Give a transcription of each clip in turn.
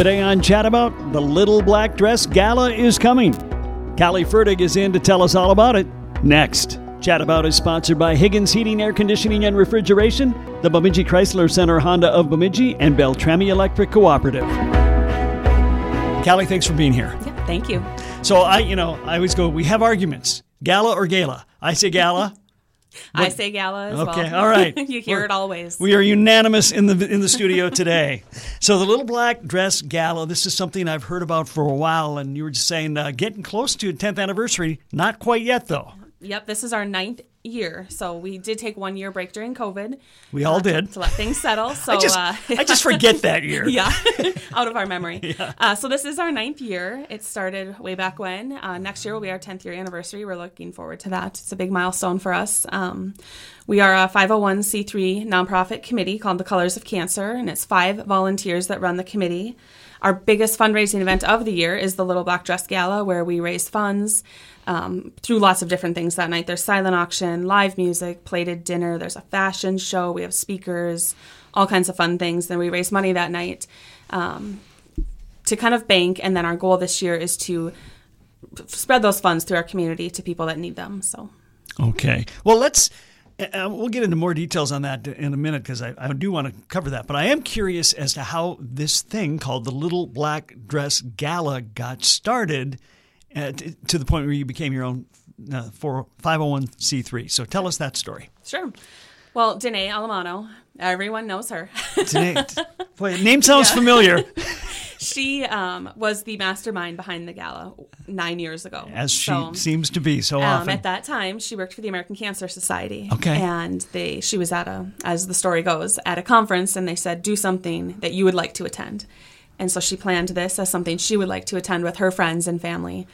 Today on Chat About, the Little Black Dress Gala is coming. Calli Ferdig is in to tell us all about it next. Chat About is sponsored by Higgins Heating, Air Conditioning, and Refrigeration, the Bemidji Chrysler Center Honda of Bemidji, and Beltrami Electric Cooperative. Calli, thanks for being here. Yeah, thank you. So I, you know, I always go, we have arguments. Gala or gala? I say gala. I say gala as well. Okay, all right. you hear We're- it always. We are unanimous in the in the studio today. so the little black dress gala. This is something I've heard about for a while, and you were just saying uh, getting close to 10th anniversary. Not quite yet though. Yep, this is our ninth year. So we did take one year break during COVID. We all uh, did. To, let things settle. So I just uh, I just forget that year. yeah, out of our memory. Uh, so this is our ninth year. It started way back when. Uh, next year will be our 10th year anniversary. We're looking forward to that. It's a big milestone for us. Um, we are a 501c3 nonprofit committee called the Colors of Cancer, and it's five volunteers that run the committee. Our biggest fundraising event of the year is the Little Black Dress Gala, where we raise funds um, through lots of different things that night. There's silent auction, live music, plated dinner, there's a fashion show, we have speakers, all kinds of fun things. Then we raise money that night um, to kind of bank, and then our goal this year is to spread those funds through our community to people that need them. So. Okay. Well, let's. Uh, we'll get into more details on that in a minute because I, I do want to cover that. But I am curious as to how this thing called the Little Black Dress Gala got started uh, t- to the point where you became your own uh, 501c3. So tell us that story. Sure. Well, Danae Alamano, everyone knows her. Boy, name sounds familiar, she um, was the mastermind behind the gala nine years ago. as she So, seems to be so um, often. at that time, she worked for the American Cancer Society. Okay. And they, she was at a, as the story goes, at a conference, and they said, "Do something that you would like to attend." And so she planned this as something she would like to attend with her friends and family.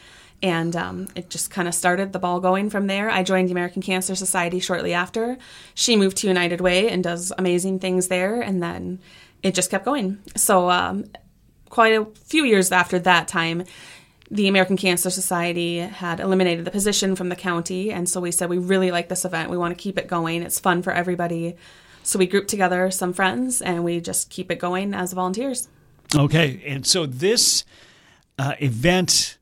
And um, it just kind of started the ball going from there. I joined the American Cancer Society shortly after. She moved to United Way and does amazing things there. And then it just kept going. So, um, quite a few years after that time, the American Cancer Society had eliminated the position from the county. And so we said, we really like this event. We want to keep it going. It's fun for everybody. So we grouped together some friends and we just keep it going as volunteers. Okay, and so this uh, event.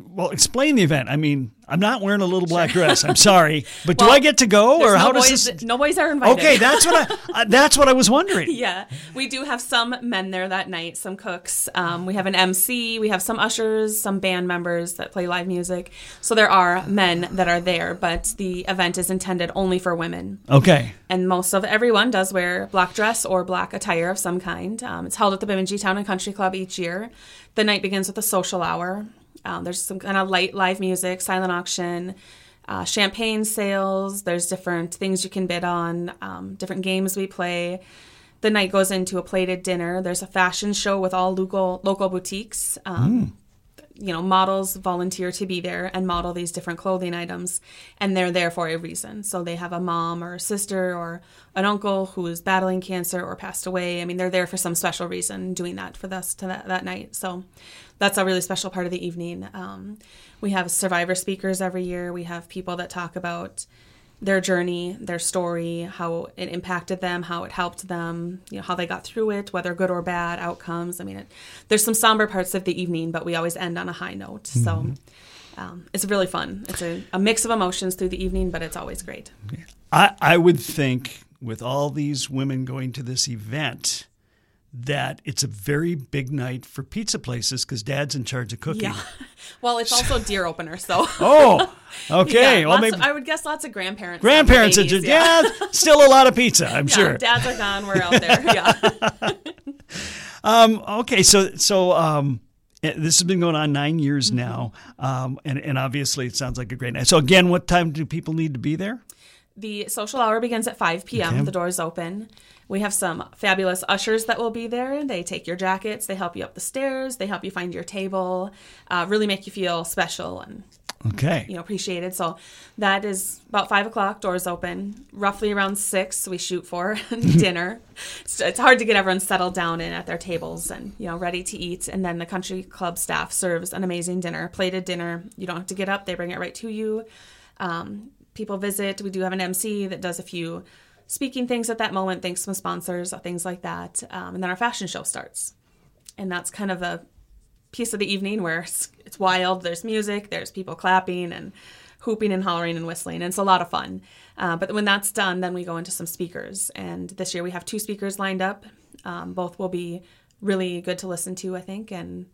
Well, explain the event. I mean, I'm not wearing a little black dress. I'm sorry, but do I get to go, or There's how no does boys, this? no boys are invited. Okay, that's what I. Uh, that's what I was wondering. yeah, we do have some men there that night, some cooks. Um, we have an MC, we have some ushers, some band members that play live music. So there are men that are there, but the event is intended only for women. Okay. And most of everyone does wear black dress or black attire of some kind. Um, it's held at the Bemidji Town and Country Club each year. The night begins with a social hour. Um, there's some kind of light live music, silent auction, uh, champagne sales. There's different things you can bid on, um, different games we play. The night goes into a plated dinner. There's a fashion show with all local local boutiques. Um, you know, models volunteer to be there and model these different clothing items, and they're there for a reason. So they have a mom or a sister or an uncle who is battling cancer or passed away. I mean, they're there for some special reason, doing that for us to that, that night. So that's a really special part of the evening. Um, we have survivor speakers every year. We have people that talk about their journey, their story, how it impacted them, how it helped them, you know, how they got through it, whether good or bad outcomes. I mean, it, there's some somber parts of the evening, but we always end on a high note. So um, it's really fun. It's a, a mix of emotions through the evening, but it's always great. I I would think with all these women going to this event that it's a very big night for pizza places because Dad's in charge of cooking. Yeah. Well, it's also deer opener, so. Oh, okay. Yeah, well, maybe of- I would guess lots of grandparents. grandparents are just yeah. still a lot of pizza. I'm Yeah, sure. Dads are gone. We're out there. Yeah. Um, okay, so so um, eh, this has been going on nine years Mm-hmm. now, um, and and obviously it sounds like a great night. So again, what time do people need to be there? The social hour begins at 5 p.m. Okay. The doors open. We have some fabulous ushers that will be there. They take your jackets, they help you up the stairs, they help you find your table, uh, really make you feel special and Okay. you know appreciated. So that is about five o'clock. Doors open. Roughly around six, we shoot for dinner. It's, it's hard to get everyone settled down and at their tables and you know ready to eat. And then the country club staff serves an amazing dinner, plated dinner. You don't have to get up; they bring it right to you. Um, people visit. We do have an MC that does a few speaking things at that moment. Thanks to some sponsors, things like that. Um, and then our fashion show starts. and that's kind of a piece of the evening where it's, it's wild. There's music, there's people clapping and hooping and hollering and whistling. And it's a lot of fun. Uh, but when that's done, then we go into some speakers. And this year we have two speakers lined up. Um, both will be really good to listen to, I think, and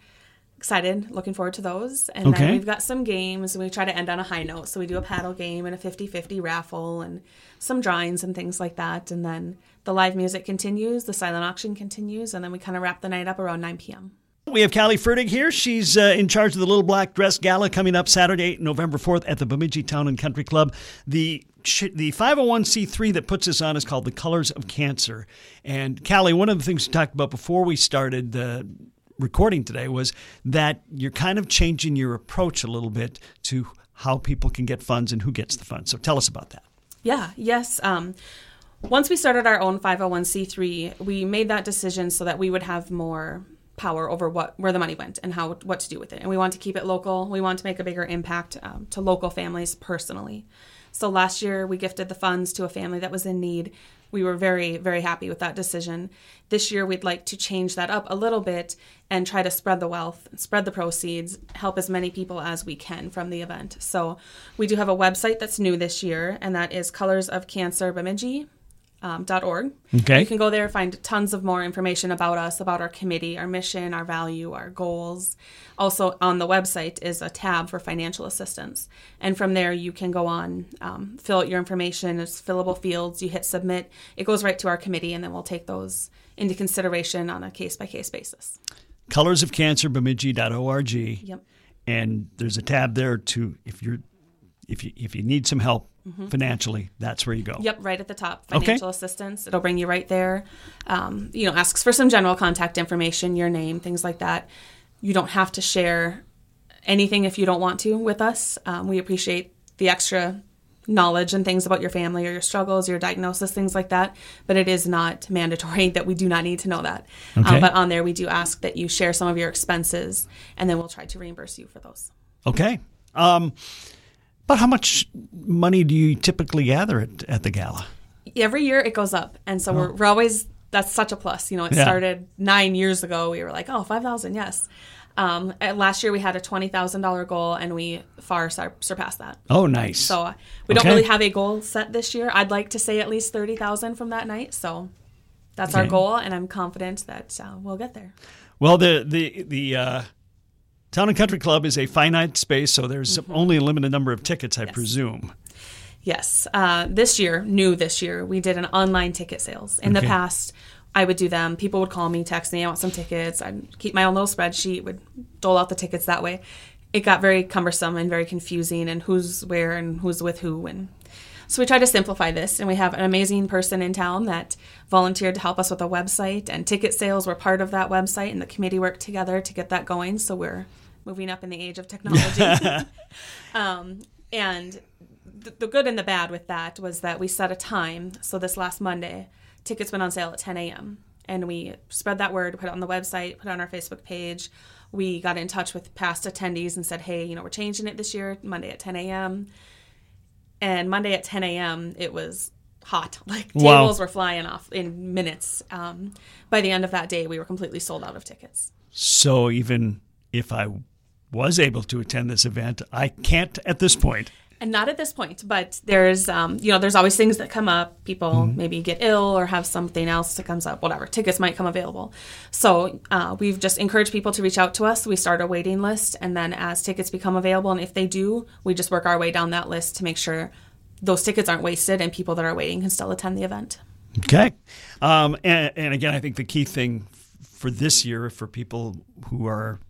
excited, looking forward to those. And Okay. then we've got some games. and We try to end on a high note. So we do a paddle game and a 50 50 raffle and some drawings and things like that. And then the live music continues, the silent auction continues, and then we kind of wrap the night up around 9 p.m. We have Calli Ferdig here. She's uh, in charge of the Little Black Dress Gala coming up Saturday, November 4th at the Bemidji Town and Country Club. The the 501c3 that puts this on is called the Colors of Cancer. And Calli, one of the things we talked about before we started the recording today was that you're kind of changing your approach a little bit to how people can get funds and who gets the funds. So tell us about that. Yeah, yes. Um, once we started our own 501c3, we made that decision so that we would have more power over what where the money went and how what to do with it. And we want to keep it local. We want to make a bigger impact um, to local families personally. So last year we gifted the funds to a family that was in need. We were very very happy with that decision. This year we'd like to change that up a little bit and try to spread the wealth, spread the proceeds, help as many people as we can from the event. So we do have a website that's new this year, and that is Colors of Cancer Bemidji um, dot org. Okay. You can go there find tons of more information about us, about our committee, our mission, our value, our goals. Also on the website is a tab for financial assistance, and from there you can go on, um, fill out your information. It's fillable fields. You hit submit. It goes right to our committee, and then we'll take those into consideration on a case by case basis. Colorsofcancerbemidji.org. Yep. and there's a tab there to if you're if you if you need some help financially, that's where you go. Yep, right at the top, Okay. financial assistance. It'll bring you right there. Um, you know, asks for some general contact information, your name, things like that. You don't have to share anything if you don't want to with us. Um, we appreciate the extra knowledge and things about your family or your struggles, your diagnosis, things like that. But it is not mandatory that we do not need to know that. Okay. Um, but on there, we do ask that you share some of your expenses, and then we'll try to reimburse you for those. Okay. Um, but how much money do you typically gather at, at the gala? every year it goes up. And so we're, we're always that's such a plus. You know it Yeah. started nine years ago. We were like oh 5000 yes. Um, last year we had a $20000 goal and we far sur- surpassed that. Oh, nice. so uh, we don't really have a goal set this year. I'd like to say at least 30000 from that night. So that's our goal and i'm confident that uh, we'll get there. Well, the the the uh, Town and Country Club is a finite space, so there's Mm-hmm. only a limited number of tickets, I presume. Yes. Uh, this year, new this year, we did an online ticket sales. In Okay. the past, I would do them. People would call me, text me, I want some tickets. I'd keep my own little spreadsheet, would dole out the tickets that way. It got very cumbersome and very confusing, and who's where and who's with who. And so we tried to simplify this, and we have an amazing person in town that volunteered to help us with a website, and ticket sales were part of that website, and the committee worked together to get that going. So we're moving up in the age of technology. um, and th- the good and the bad with that was that we set a time. So this last Monday, tickets went on sale at 10 a.m. And we spread that word, put it on the website, put it on our Facebook page. We got in touch with past attendees and said, hey, you know, we're changing it this year, Monday at 10 a.m. And Monday at 10 a.m., it was hot. Like Wow. tables were flying off in minutes. Um, by the end of that day, we were completely sold out of tickets. So even if I was able to attend this event, I can't at this point. And not at this point, but there's, um, you know, there's always things that come up. People maybe get ill or have something else that comes up. Whatever, tickets might come available. So uh, we've just encouraged people to reach out to us. We start a waiting list, and then as tickets become available, and if they do, we just work our way down that list to make sure those tickets aren't wasted and people that are waiting can still attend the event. Okay. Um, and, and again, I think the key thing for this year, for people who are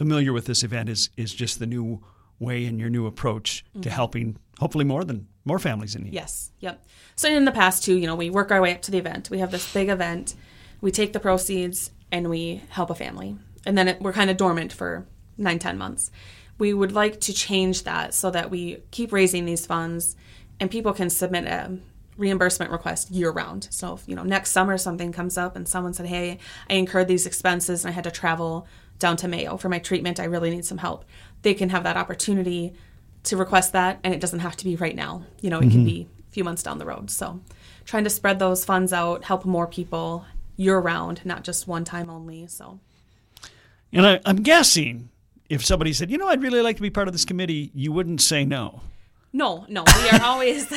familiar with this event, is is just the new way and your new approach to mm-hmm. helping hopefully more than more families in need. Yes. Yep. So in the past too, you know, we work our way up to the event. We have this big event. We take the proceeds and we help a family, and then it, we're kind of dormant for nine, ten months. We would like to change that so that we keep raising these funds, and people can submit a reimbursement request year round. So if you know next summer something comes up and someone said, "Hey, I incurred these expenses and I had to travel down to Mayo for my treatment. I really need some help." They can have that opportunity to request that, and it doesn't have to be right now. You know, it can mm-hmm. be a few months down the road. So, trying to spread those funds out, help more people year round, not just one time only. So, And I, I'm guessing if somebody said, you know, I'd really like to be part of this committee, you wouldn't say no. No, no, we are always,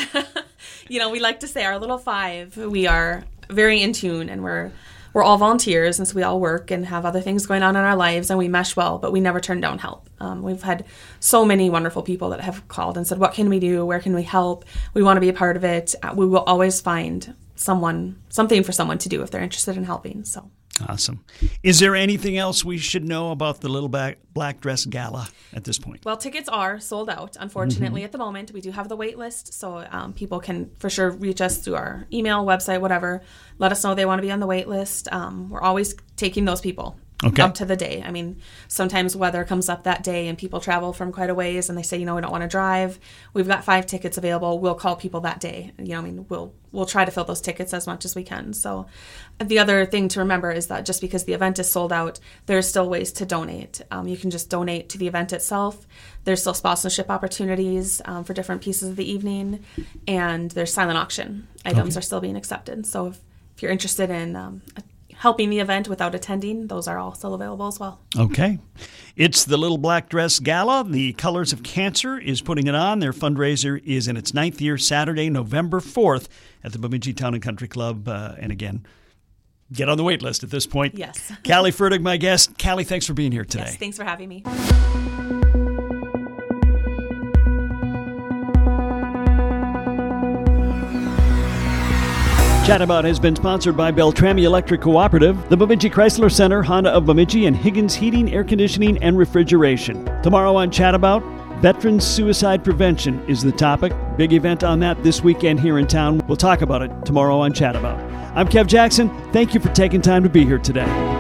you know, we like to say our little five. We are very in tune, and we're we're all volunteers, and so we all work and have other things going on in our lives, and we mesh well. But we never turn down help. Um, we've had so many wonderful people that have called and said, "What can we do? Where can we help? We want to be a part of it." Uh, we will always find someone, something for someone to do if they're interested in helping. So. Awesome. Is there anything else we should know about the Little Black, Black Dress Gala at this point? Well, tickets are sold out, unfortunately, mm-hmm. at the moment. We do have the wait list, so um, people can for sure reach us through our email, website, whatever. Let us know they want to be on the wait list. Um, we're always taking those people okay. up to the day. I mean, sometimes weather comes up that day and people travel from quite a ways and they say, you know, we don't want to drive. We've got five tickets available. We'll call people that day. You know, I mean, we'll we'll try to fill those tickets as much as we can. So, the other thing to remember is that just because the event is sold out, there's still ways to donate. Um, you can just donate to the event itself. There's still sponsorship opportunities um, for different pieces of the evening, and there's silent auction items okay. are still being accepted. So if, if you're interested in um, helping the event without attending, those are all still available as well. Okay. It's the Little Black Dress Gala. The Colors of Cancer is putting it on. Their fundraiser is in its ninth year, Saturday, November 4th at the Bemidji Town and Country Club. Uh, and again, get on the wait list at this point. Yes. Calli Ferdig, my guest. Calli, thanks for being here today. Yes, thanks for having me. Chatabout has been sponsored by Beltrami Electric Cooperative, the Bemidji Chrysler Center, Honda of Bemidji, and Higgins Heating, Air Conditioning, and Refrigeration. Tomorrow on Chatabout, Veterans Suicide Prevention is the topic. Big event on that this weekend here in town. We'll talk about it tomorrow on Chatabout. I'm Kev Jackson. Thank you for taking time to be here today.